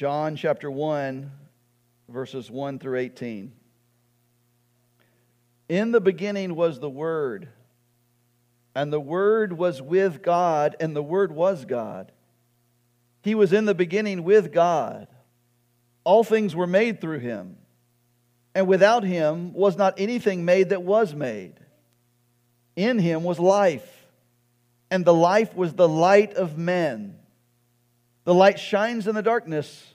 John chapter 1, verses 1 through 18. In the beginning was the Word, and the Word was with God, and the Word was God. He was in the beginning with God. All things were made through him, and without him was not anything made that was made. In him was life, and the life was the light of men. The light shines in the darkness,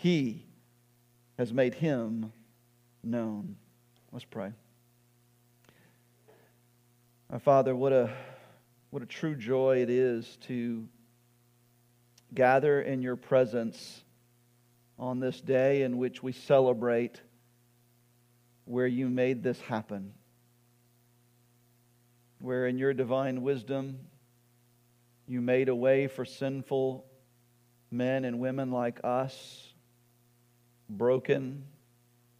He has made him known. Let's pray. Our Father, what a, what a true joy it is to gather in your presence on this day in which we celebrate where you made this happen. Where in your divine wisdom you made a way for sinful men and women like us, broken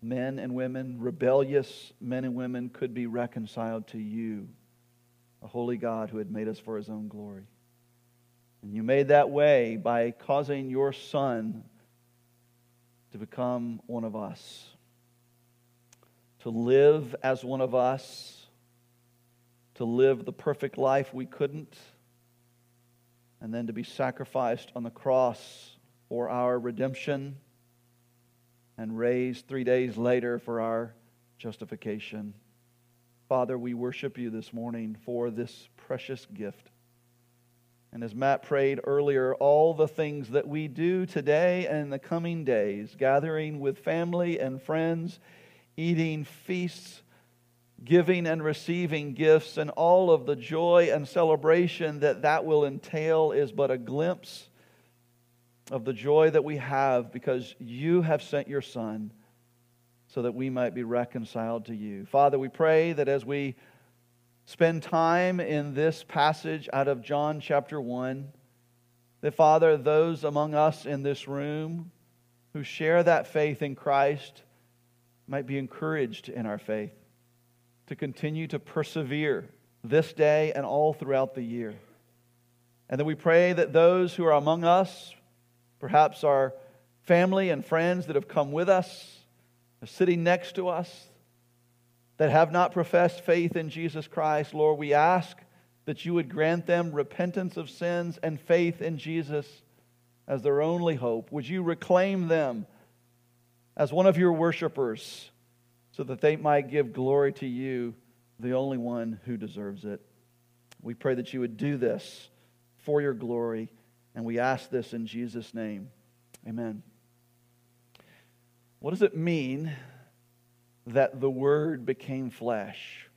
men and women, rebellious men and women could be reconciled to you, a holy God who had made us for his own glory. And you made that way by causing your Son to become one of us, to live as one of us, to live the perfect life we couldn't, and then to be sacrificed on the cross for our redemption and raised three days later for our justification. Father, we worship you this morning for this precious gift. And as Matt prayed earlier, all the things that we do today and in the coming days, gathering with family and friends, eating feasts, giving and receiving gifts, and all of the joy and celebration that that will entail is but a glimpse of the joy that we have because you have sent your Son so that we might be reconciled to you. Father, we pray that as we spend time in this passage out of John chapter 1, that, Father, those among us in this room who share that faith in Christ might be encouraged in our faith to continue to persevere this day and all throughout the year. And that we pray that those who are among us, perhaps our family and friends that have come with us, sitting next to us, that have not professed faith in Jesus Christ, Lord, we ask that you would grant them repentance of sins and faith in Jesus as their only hope. Would you reclaim them as one of your worshipers so that they might give glory to you, the only one who deserves it? We pray that you would do this for your glory and we ask this in Jesus' name. Amen. What does it mean that the Word became flesh?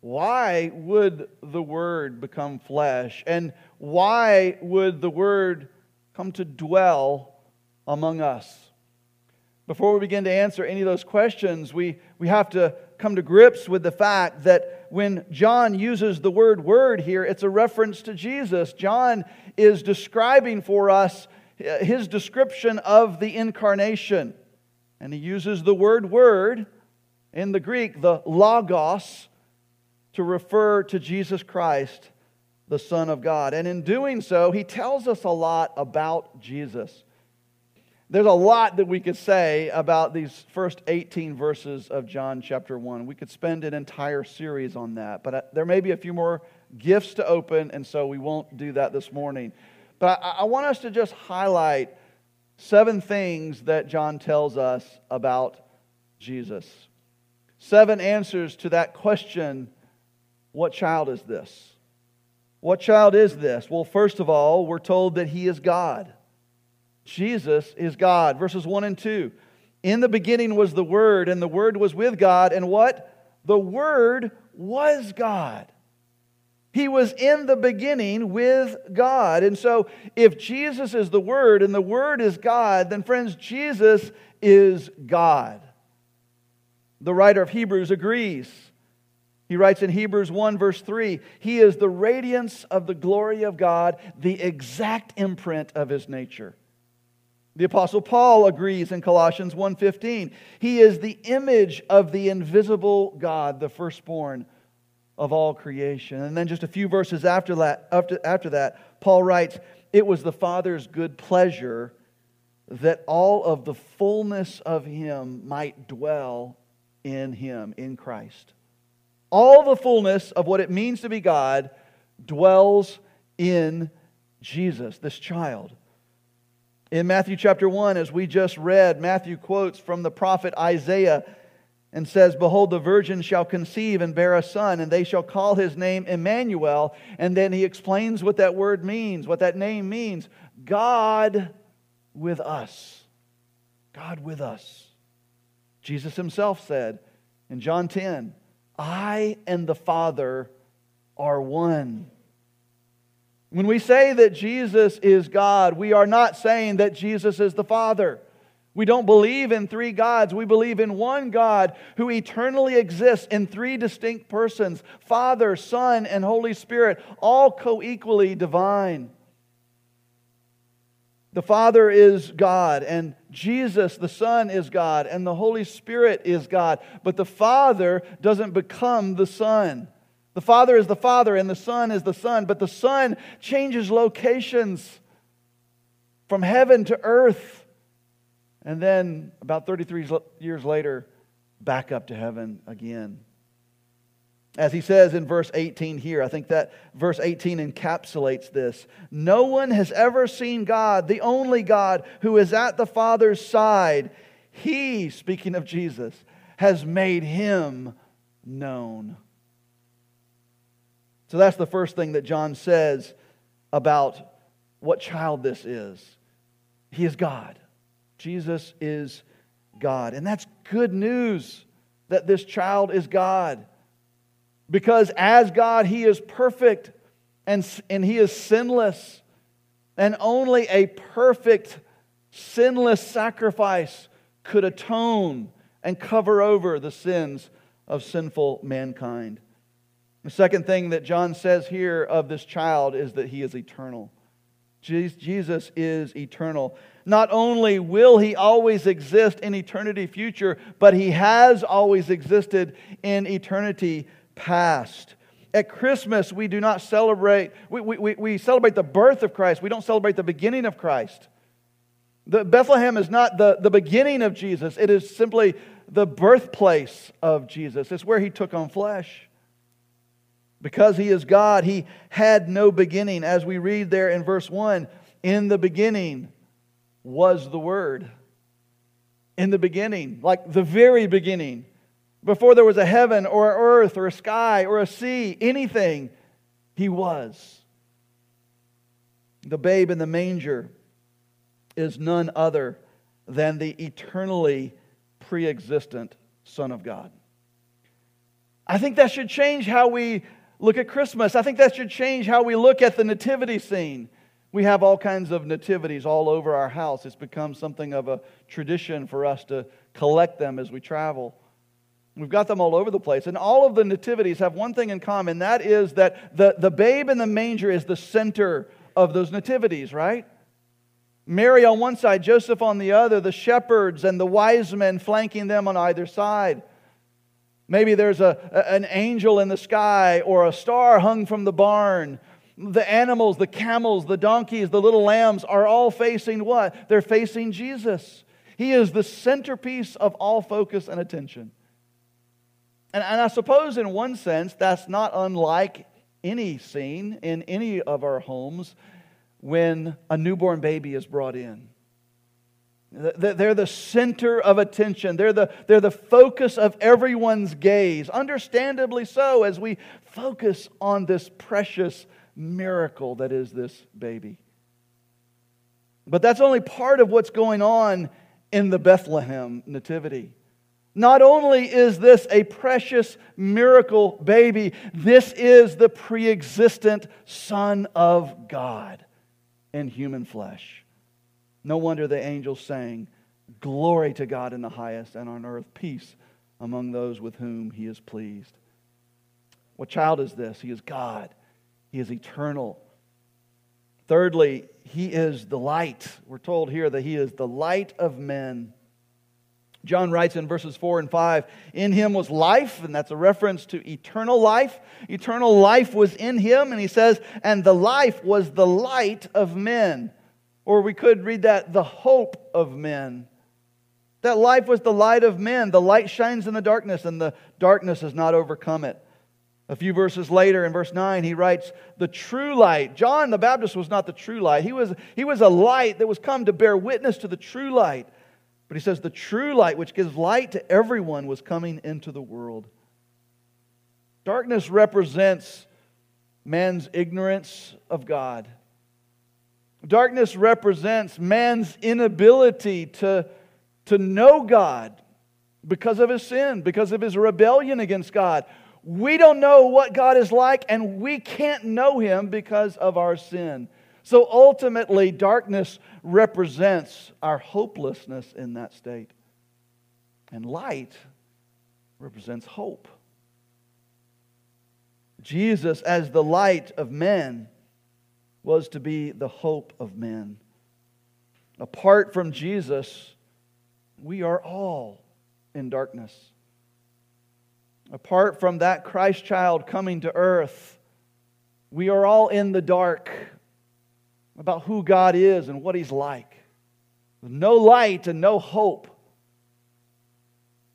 Why would the Word become flesh? And why would the Word come to dwell among us? Before we begin to answer any of those questions, we, we have to come to grips with the fact that when John uses the word word here, it's a reference to Jesus. John is describing for us uh, his description of the incarnation. And he uses the word word in the Greek, the logos, to refer to Jesus Christ, the Son of God. And in doing so, he tells us a lot about Jesus. There's a lot that we could say about these first 18 verses of John chapter 1. We could spend an entire series on that, but uh, there may be a few more gifts to open, and so we won't do that this morning. But I, want us to just highlight seven things that John tells us about Jesus. Seven answers to that question what child is this? What child is this? Well, first of all, we're told that he is God. Jesus is God. Verses 1 and 2. In the beginning was the Word, and the Word was with God, and what? The Word was God. He was in the beginning with God. And so, if Jesus is the Word and the Word is God, then, friends, Jesus is God. The writer of Hebrews agrees. He writes in Hebrews 1, verse 3 He is the radiance of the glory of God, the exact imprint of His nature. The apostle Paul agrees in Colossians 1:15. He is the image of the invisible God, the firstborn of all creation. And then just a few verses after that, after, after that, Paul writes, It was the Father's good pleasure that all of the fullness of Him might dwell in Him, in Christ. All the fullness of what it means to be God dwells in Jesus, this child. In Matthew chapter 1, as we just read, Matthew quotes from the prophet Isaiah and says, Behold, the virgin shall conceive and bear a son, and they shall call his name Emmanuel. And then he explains what that word means, what that name means God with us. God with us. Jesus himself said in John 10, I and the Father are one. When we say that Jesus is God, we are not saying that Jesus is the Father. We don't believe in three gods. We believe in one God who eternally exists in three distinct persons Father, Son, and Holy Spirit, all co equally divine. The Father is God, and Jesus, the Son, is God, and the Holy Spirit is God. But the Father doesn't become the Son. The Father is the Father, and the Son is the Son, but the Son changes locations from heaven to earth. And then, about 33 years later, back up to heaven again. As he says in verse 18 here, I think that verse 18 encapsulates this. No one has ever seen God, the only God who is at the Father's side. He, speaking of Jesus, has made him known. So that's the first thing that John says about what child this is. He is God. Jesus is God. And that's good news that this child is God. Because as God, he is perfect and, and he is sinless. And only a perfect, sinless sacrifice could atone and cover over the sins of sinful mankind. The second thing that John says here of this child is that he is eternal. Jesus is eternal. Not only will he always exist in eternity future, but he has always existed in eternity past. At Christmas, we do not celebrate, we, we, we celebrate the birth of Christ. We don't celebrate the beginning of Christ. The, Bethlehem is not the, the beginning of Jesus, it is simply the birthplace of Jesus. It's where he took on flesh. Because he is God, he had no beginning. As we read there in verse 1 in the beginning was the Word. In the beginning, like the very beginning, before there was a heaven or an earth or a sky or a sea, anything, he was. The babe in the manger is none other than the eternally pre existent Son of God. I think that should change how we look at Christmas. I think that should change how we look at the nativity scene. We have all kinds of nativities all over our house. It's become something of a tradition for us to collect them as we travel. We've got them all over the place. And all of the nativities have one thing in common that is that the, the babe in the manger is the center of those nativities, right? Mary on one side, Joseph on the other, the shepherds and the wise men flanking them on either side. Maybe there's a, an angel in the sky or a star hung from the barn. The animals, the camels, the donkeys, the little lambs are all facing what? They're facing Jesus. He is the centerpiece of all focus and attention. And, and I suppose, in one sense, that's not unlike any scene in any of our homes when a newborn baby is brought in. They're the center of attention. They're the, they're the focus of everyone's gaze. Understandably so, as we focus on this precious miracle that is this baby. But that's only part of what's going on in the Bethlehem nativity. Not only is this a precious miracle baby, this is the pre existent Son of God in human flesh. No wonder the angels sang, Glory to God in the highest, and on earth peace among those with whom he is pleased. What child is this? He is God, he is eternal. Thirdly, he is the light. We're told here that he is the light of men. John writes in verses 4 and 5 In him was life, and that's a reference to eternal life. Eternal life was in him, and he says, and the life was the light of men. Or we could read that the hope of men. That life was the light of men. The light shines in the darkness, and the darkness has not overcome it. A few verses later, in verse 9, he writes, The true light. John the Baptist was not the true light. He was, he was a light that was come to bear witness to the true light. But he says, The true light, which gives light to everyone, was coming into the world. Darkness represents man's ignorance of God. Darkness represents man's inability to, to know God because of his sin, because of his rebellion against God. We don't know what God is like, and we can't know him because of our sin. So ultimately, darkness represents our hopelessness in that state, and light represents hope. Jesus, as the light of men, was to be the hope of men. Apart from Jesus, we are all in darkness. Apart from that Christ child coming to earth, we are all in the dark about who God is and what He's like. No light and no hope.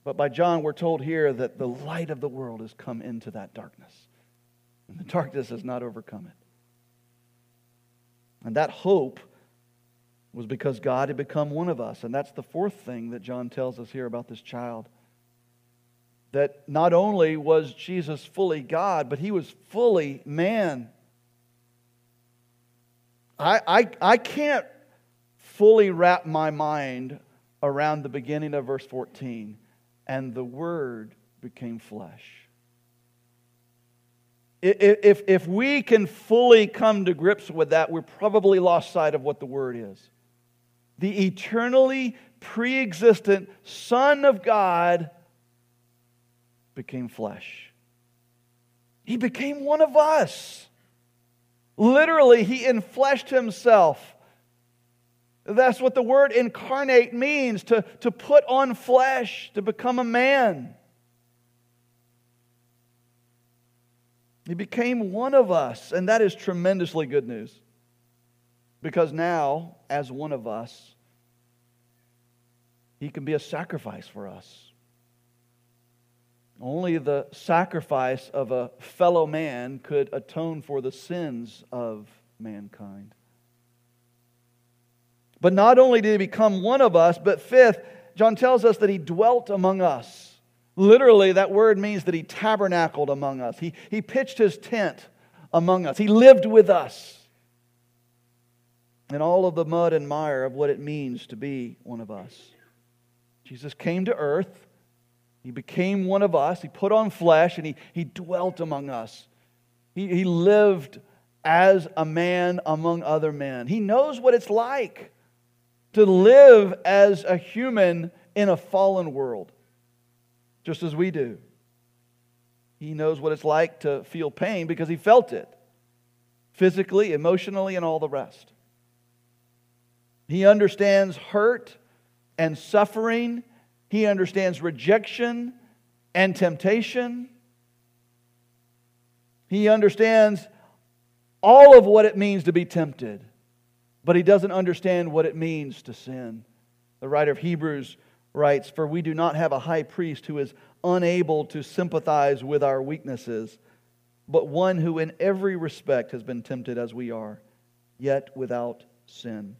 But by John, we're told here that the light of the world has come into that darkness, and the darkness has not overcome it. And that hope was because God had become one of us. And that's the fourth thing that John tells us here about this child. That not only was Jesus fully God, but he was fully man. I, I, I can't fully wrap my mind around the beginning of verse 14 and the Word became flesh. If, if we can fully come to grips with that, we're probably lost sight of what the Word is. The eternally pre existent Son of God became flesh. He became one of us. Literally, He infleshed Himself. That's what the word incarnate means to, to put on flesh, to become a man. He became one of us, and that is tremendously good news. Because now, as one of us, he can be a sacrifice for us. Only the sacrifice of a fellow man could atone for the sins of mankind. But not only did he become one of us, but fifth, John tells us that he dwelt among us. Literally, that word means that he tabernacled among us. He, he pitched his tent among us. He lived with us. And all of the mud and mire of what it means to be one of us. Jesus came to earth. He became one of us. He put on flesh and he, he dwelt among us. He, he lived as a man among other men. He knows what it's like to live as a human in a fallen world just as we do. He knows what it's like to feel pain because he felt it physically, emotionally, and all the rest. He understands hurt and suffering. He understands rejection and temptation. He understands all of what it means to be tempted, but he doesn't understand what it means to sin. The writer of Hebrews writes, For we do not have a high priest who is unable to sympathize with our weaknesses, but one who in every respect has been tempted as we are, yet without sin.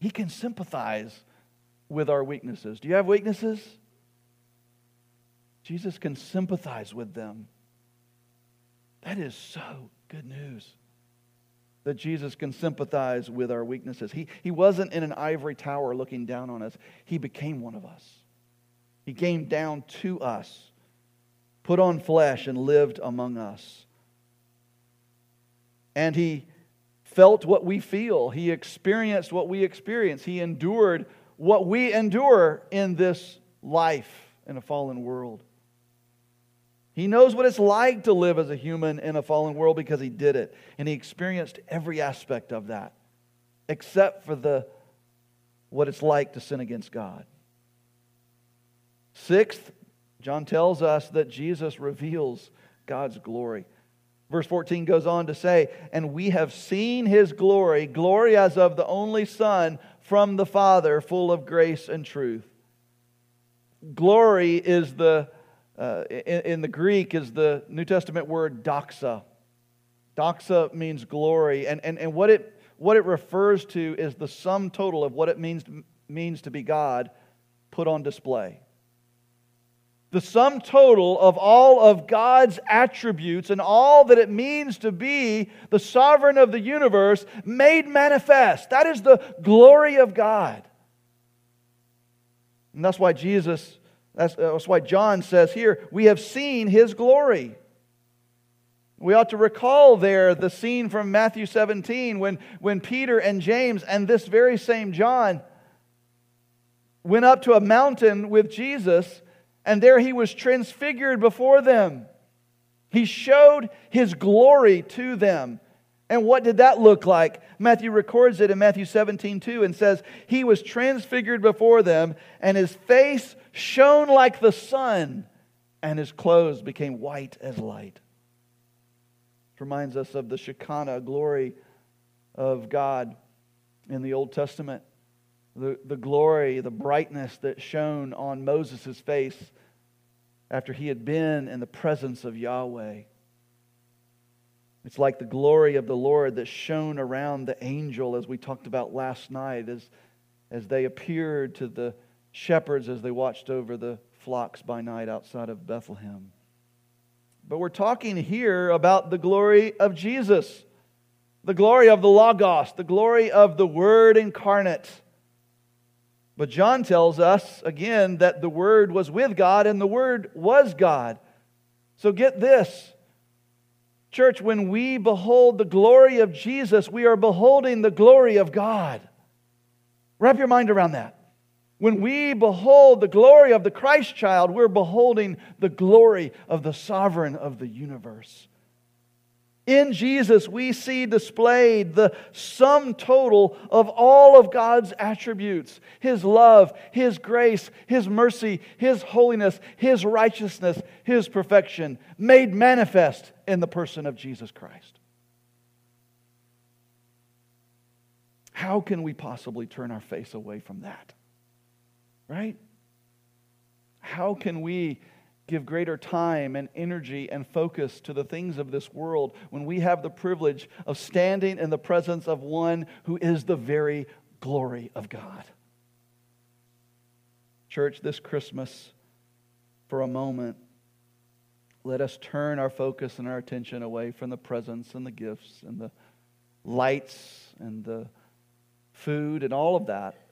He can sympathize with our weaknesses. Do you have weaknesses? Jesus can sympathize with them. That is so good news that Jesus can sympathize with our weaknesses. He, he wasn't in an ivory tower looking down on us, He became one of us. He came down to us, put on flesh, and lived among us. And He felt what we feel, He experienced what we experience, He endured what we endure in this life in a fallen world. He knows what it's like to live as a human in a fallen world because he did it. And he experienced every aspect of that, except for the what it's like to sin against God. Sixth, John tells us that Jesus reveals God's glory. Verse 14 goes on to say, And we have seen his glory, glory as of the only Son from the Father, full of grace and truth. Glory is the uh, in, in, the Greek is the New Testament word doxa. Doxa means glory. And, and, and what, it, what it refers to is the sum total of what it means means to be God put on display. The sum total of all of God's attributes and all that it means to be the sovereign of the universe made manifest. That is the glory of God. And that's why Jesus that's, uh, that's why John says here, we have seen his glory. We ought to recall there the scene from Matthew 17 when, when Peter and James and this very same John went up to a mountain with Jesus, and there he was transfigured before them. He showed his glory to them. And what did that look like? Matthew records it in Matthew 17, 2, and says, He was transfigured before them, and his face shone like the sun, and his clothes became white as light. It reminds us of the Shekinah glory of God in the Old Testament. The, the glory, the brightness that shone on Moses' face after he had been in the presence of Yahweh. It's like the glory of the Lord that shone around the angel, as we talked about last night, as, as they appeared to the shepherds as they watched over the flocks by night outside of Bethlehem. But we're talking here about the glory of Jesus, the glory of the Logos, the glory of the Word incarnate. But John tells us again that the Word was with God and the Word was God. So get this Church, when we behold the glory of Jesus, we are beholding the glory of God. Wrap your mind around that. When we behold the glory of the Christ child, we're beholding the glory of the sovereign of the universe. In Jesus, we see displayed the sum total of all of God's attributes His love, His grace, His mercy, His holiness, His righteousness, His perfection, made manifest in the person of Jesus Christ. How can we possibly turn our face away from that? Right? How can we give greater time and energy and focus to the things of this world when we have the privilege of standing in the presence of one who is the very glory of God. Church, this Christmas, for a moment, let us turn our focus and our attention away from the presents and the gifts and the lights and the food and all of that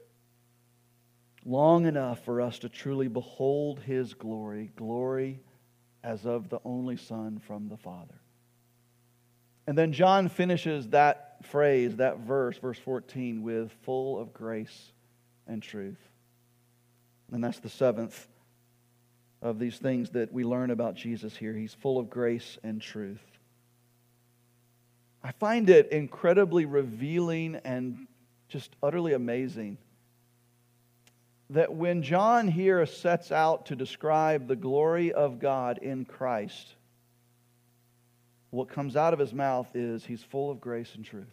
long enough for us to truly behold his glory, glory as of the only Son from the Father. And then John finishes that phrase, that verse, verse 14, with full of grace and truth. And that's the seventh of these things that we learn about Jesus here. He's full of grace and truth. I find it incredibly revealing and just utterly amazing that when John here sets out to describe the glory of God in Christ, what comes out of his mouth is he's full of grace and truth.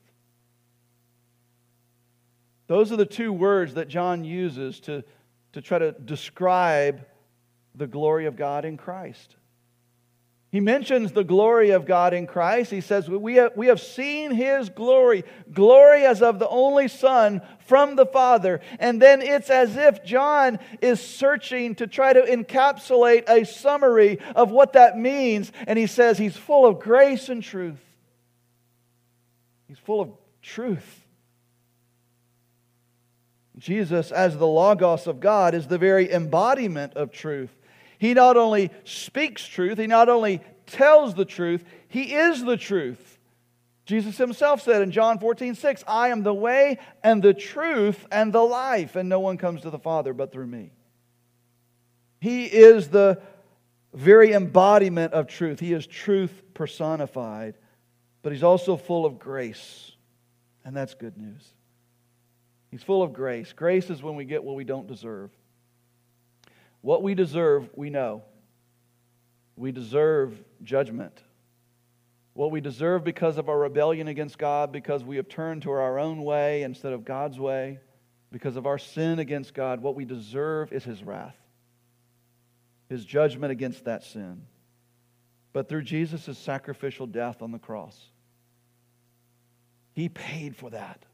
Those are the two words that John uses to, to try to describe the glory of God in Christ. He mentions the glory of God in Christ. He says, we have, we have seen his glory, glory as of the only Son from the Father. And then it's as if John is searching to try to encapsulate a summary of what that means. And he says, He's full of grace and truth. He's full of truth. Jesus, as the Logos of God, is the very embodiment of truth. He not only speaks truth, he not only tells the truth, he is the truth. Jesus himself said in John 14, 6, I am the way and the truth and the life, and no one comes to the Father but through me. He is the very embodiment of truth. He is truth personified, but he's also full of grace, and that's good news. He's full of grace. Grace is when we get what we don't deserve. What we deserve, we know. We deserve judgment. What we deserve because of our rebellion against God, because we have turned to our own way instead of God's way, because of our sin against God, what we deserve is His wrath, His judgment against that sin. But through Jesus' sacrificial death on the cross, He paid for that.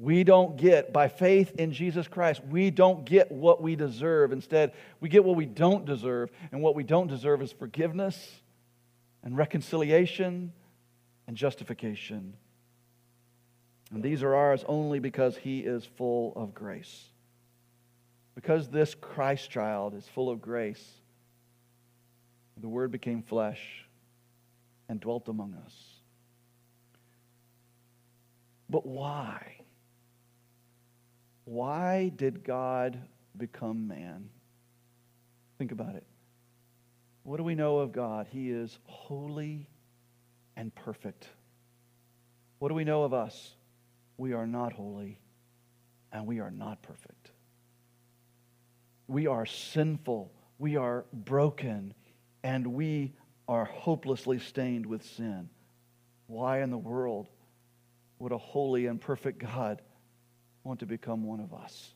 We don't get, by faith in Jesus Christ, we don't get what we deserve. Instead, we get what we don't deserve. And what we don't deserve is forgiveness and reconciliation and justification. And these are ours only because He is full of grace. Because this Christ child is full of grace, the Word became flesh and dwelt among us. But why? Why did God become man? Think about it. What do we know of God? He is holy and perfect. What do we know of us? We are not holy and we are not perfect. We are sinful, we are broken, and we are hopelessly stained with sin. Why in the world would a holy and perfect God want to become one of us.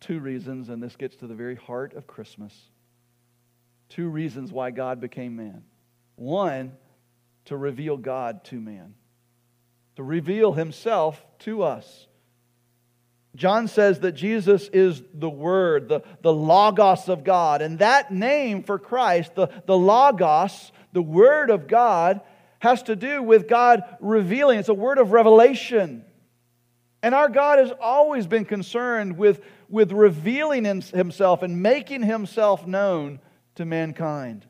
Two reasons, and this gets to the very heart of Christmas. Two reasons why God became man. One, to reveal God to man, to reveal himself to us. John says that Jesus is the Word, the, the Logos of God. And that name for Christ, the, the Logos, the Word of God, has to do with God revealing. It's a word of revelation. And our God has always been concerned with, with revealing himself and making himself known to mankind.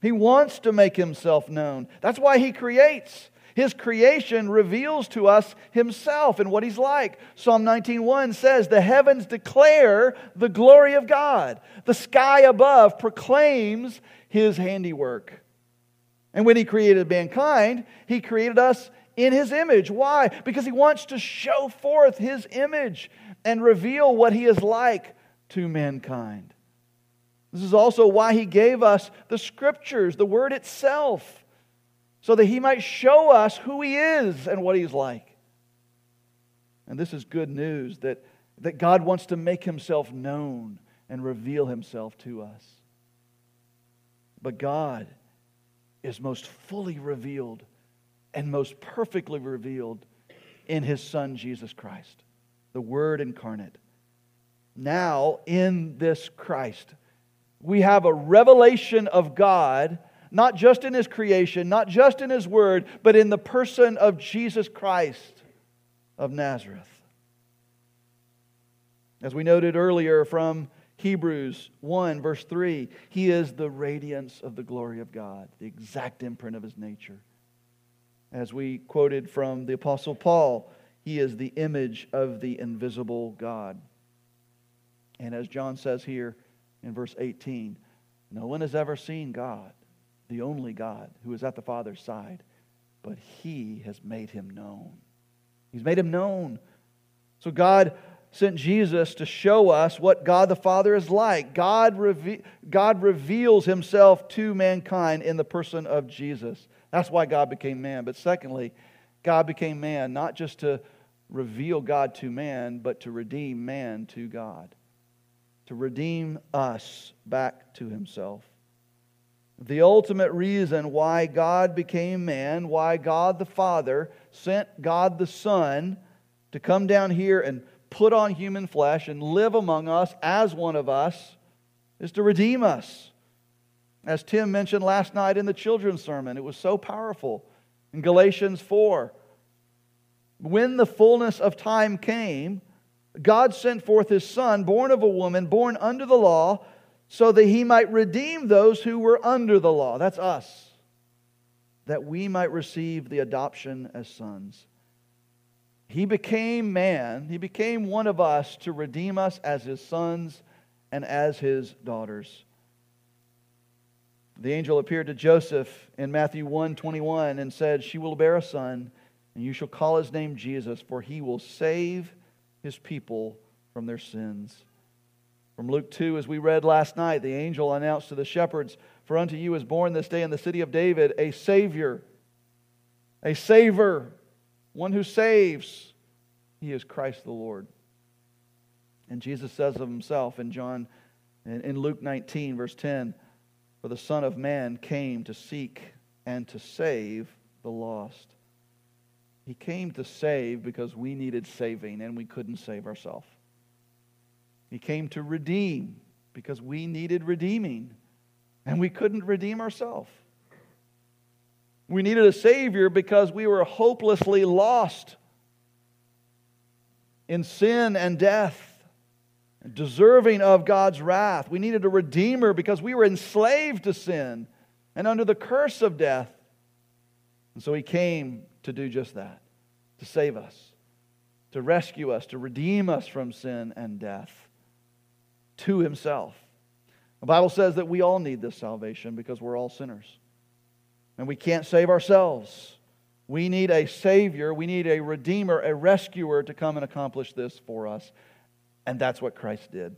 He wants to make himself known. That's why he creates. His creation reveals to us himself and what he's like. Psalm 19:1 says, "The heavens declare the glory of God. The sky above proclaims his handiwork." And when he created mankind, he created us in his image. Why? Because he wants to show forth his image and reveal what he is like to mankind. This is also why he gave us the scriptures, the word itself, so that he might show us who he is and what he's like. And this is good news that, that God wants to make himself known and reveal himself to us. But God is most fully revealed and most perfectly revealed in his Son, Jesus Christ, the Word incarnate. Now, in this Christ, we have a revelation of God, not just in his creation, not just in his Word, but in the person of Jesus Christ of Nazareth. As we noted earlier from Hebrews 1, verse 3, he is the radiance of the glory of God, the exact imprint of his nature. As we quoted from the Apostle Paul, he is the image of the invisible God. And as John says here in verse 18, no one has ever seen God, the only God who is at the Father's side, but he has made him known. He's made him known. So God sent Jesus to show us what God the Father is like. God, reve- God reveals himself to mankind in the person of Jesus. That's why God became man. But secondly, God became man not just to reveal God to man, but to redeem man to God, to redeem us back to himself. The ultimate reason why God became man, why God the Father sent God the Son to come down here and put on human flesh and live among us as one of us is to redeem us. As Tim mentioned last night in the children's sermon, it was so powerful. In Galatians 4, when the fullness of time came, God sent forth his Son, born of a woman, born under the law, so that he might redeem those who were under the law. That's us. That we might receive the adoption as sons. He became man, he became one of us to redeem us as his sons and as his daughters. The angel appeared to Joseph in Matthew 1 21 and said, She will bear a son, and you shall call his name Jesus, for he will save his people from their sins. From Luke 2, as we read last night, the angel announced to the shepherds, For unto you is born this day in the city of David a Savior, a Savior one who saves. He is Christ the Lord. And Jesus says of himself in John, in Luke 19, verse 10, For the Son of Man came to seek and to save the lost. He came to save because we needed saving and we couldn't save ourselves. He came to redeem because we needed redeeming and we couldn't redeem ourselves. We needed a Savior because we were hopelessly lost in sin and death, deserving of God's wrath. We needed a Redeemer because we were enslaved to sin and under the curse of death. And so He came to do just that to save us, to rescue us, to redeem us from sin and death to Himself. The Bible says that we all need this salvation because we're all sinners and we can't save ourselves. We need a Savior, we need a Redeemer, a rescuer to come and accomplish this for us. And that's what Christ did.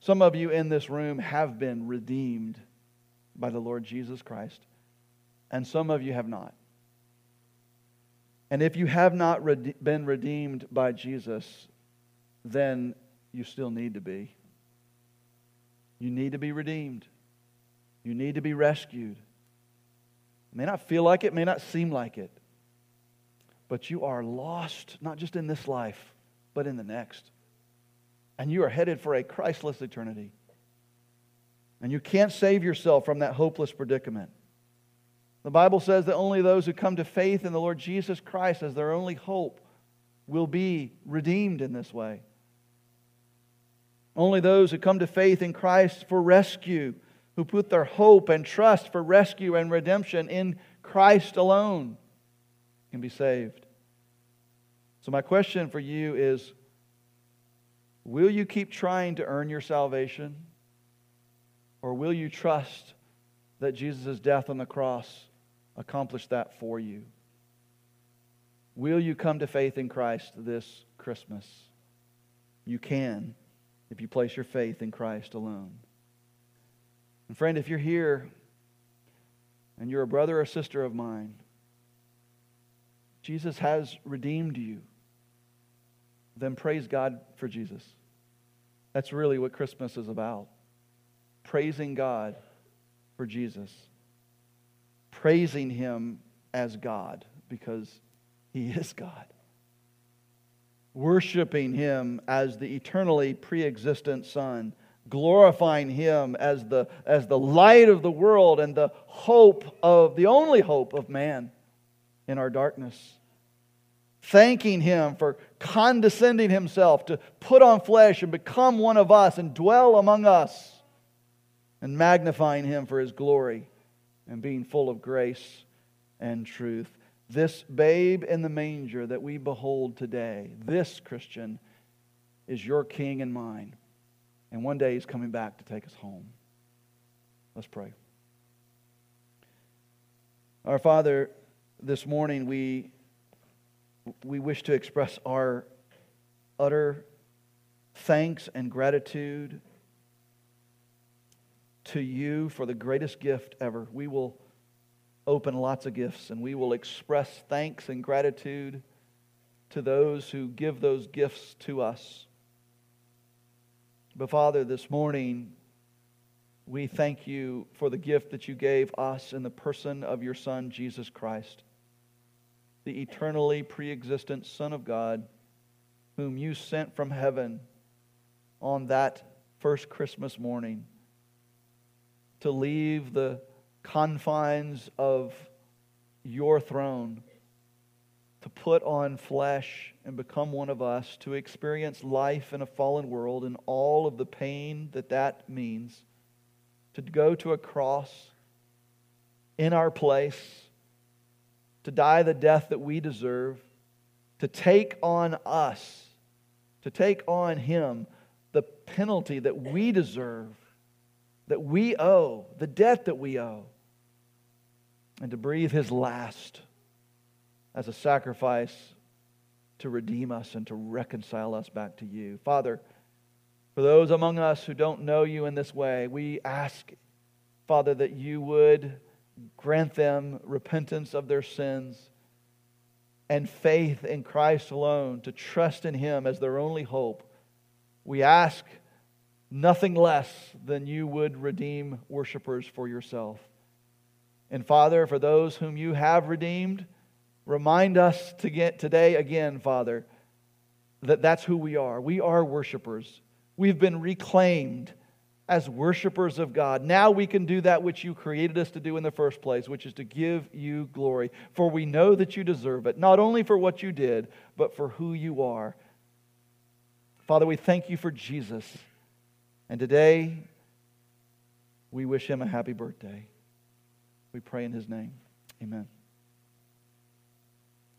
Some of you in this room have been redeemed by the Lord Jesus Christ, and some of you have not. And if you have not been redeemed by Jesus, then you still need to be. You need to be redeemed. You need to be rescued. It May not feel like it, may not seem like it. But you are lost, not just in this life, but in the next. And you are headed for a Christless eternity. And you can't save yourself from that hopeless predicament. The Bible says that only those who come to faith in the Lord Jesus Christ as their only hope will be redeemed in this way. Only those who come to faith in Christ for rescue who put their hope and trust for rescue and redemption in Christ alone can be saved. So, my question for you is Will you keep trying to earn your salvation? Or will you trust that Jesus' death on the cross accomplished that for you? Will you come to faith in Christ this Christmas? You can if you place your faith in Christ alone. And friend, if you're here and you're a brother or sister of mine, Jesus has redeemed you, then praise God for Jesus. That's really what Christmas is about. Praising God for Jesus. Praising Him as God because He is God. Worshiping Him as the eternally pre existent Son glorifying him as the, as the light of the world and the hope of the only hope of man in our darkness. Thanking him for condescending himself to put on flesh and become one of us and dwell among us, and magnifying him for his glory and being full of grace and truth. This babe in the manger that we behold today, this Christian, is your king and mine. And one day he's coming back to take us home. Let's pray. Our Father, this morning we we wish to express our utter thanks and gratitude to you for the greatest gift ever. We will open lots of gifts and we will express thanks and gratitude to those who give those gifts to us. But Father, this morning, we thank you for the gift that you gave us in the person of your Son, Jesus Christ, the eternally pre existent Son of God, whom you sent from heaven on that first Christmas morning to leave the confines of your throne, to put on flesh and become one of us, to experience life in a fallen world and all of the pain that that means, to go to a cross in our place, to die the death that we deserve, to take on us, to take on Him the penalty that we deserve that we owe, the debt that we owe, and to breathe his last as a sacrifice to redeem us and to reconcile us back to you. Father, for those among us who don't know you in this way, we ask, Father, that you would grant them repentance of their sins and faith in Christ alone, to trust in him as their only hope. We ask nothing less than you would redeem worshipers for yourself. And Father, for those whom you have redeemed, remind us to get today again, Father, that that's who we are. We are worshipers. We've been reclaimed as worshipers of God. Now we can do that which you created us to do in the first place, which is to give you glory. For we know that you deserve it, not only for what you did, but for who you are. Father, we thank you for Jesus. And today, we wish him a happy birthday. We pray in his name. Amen.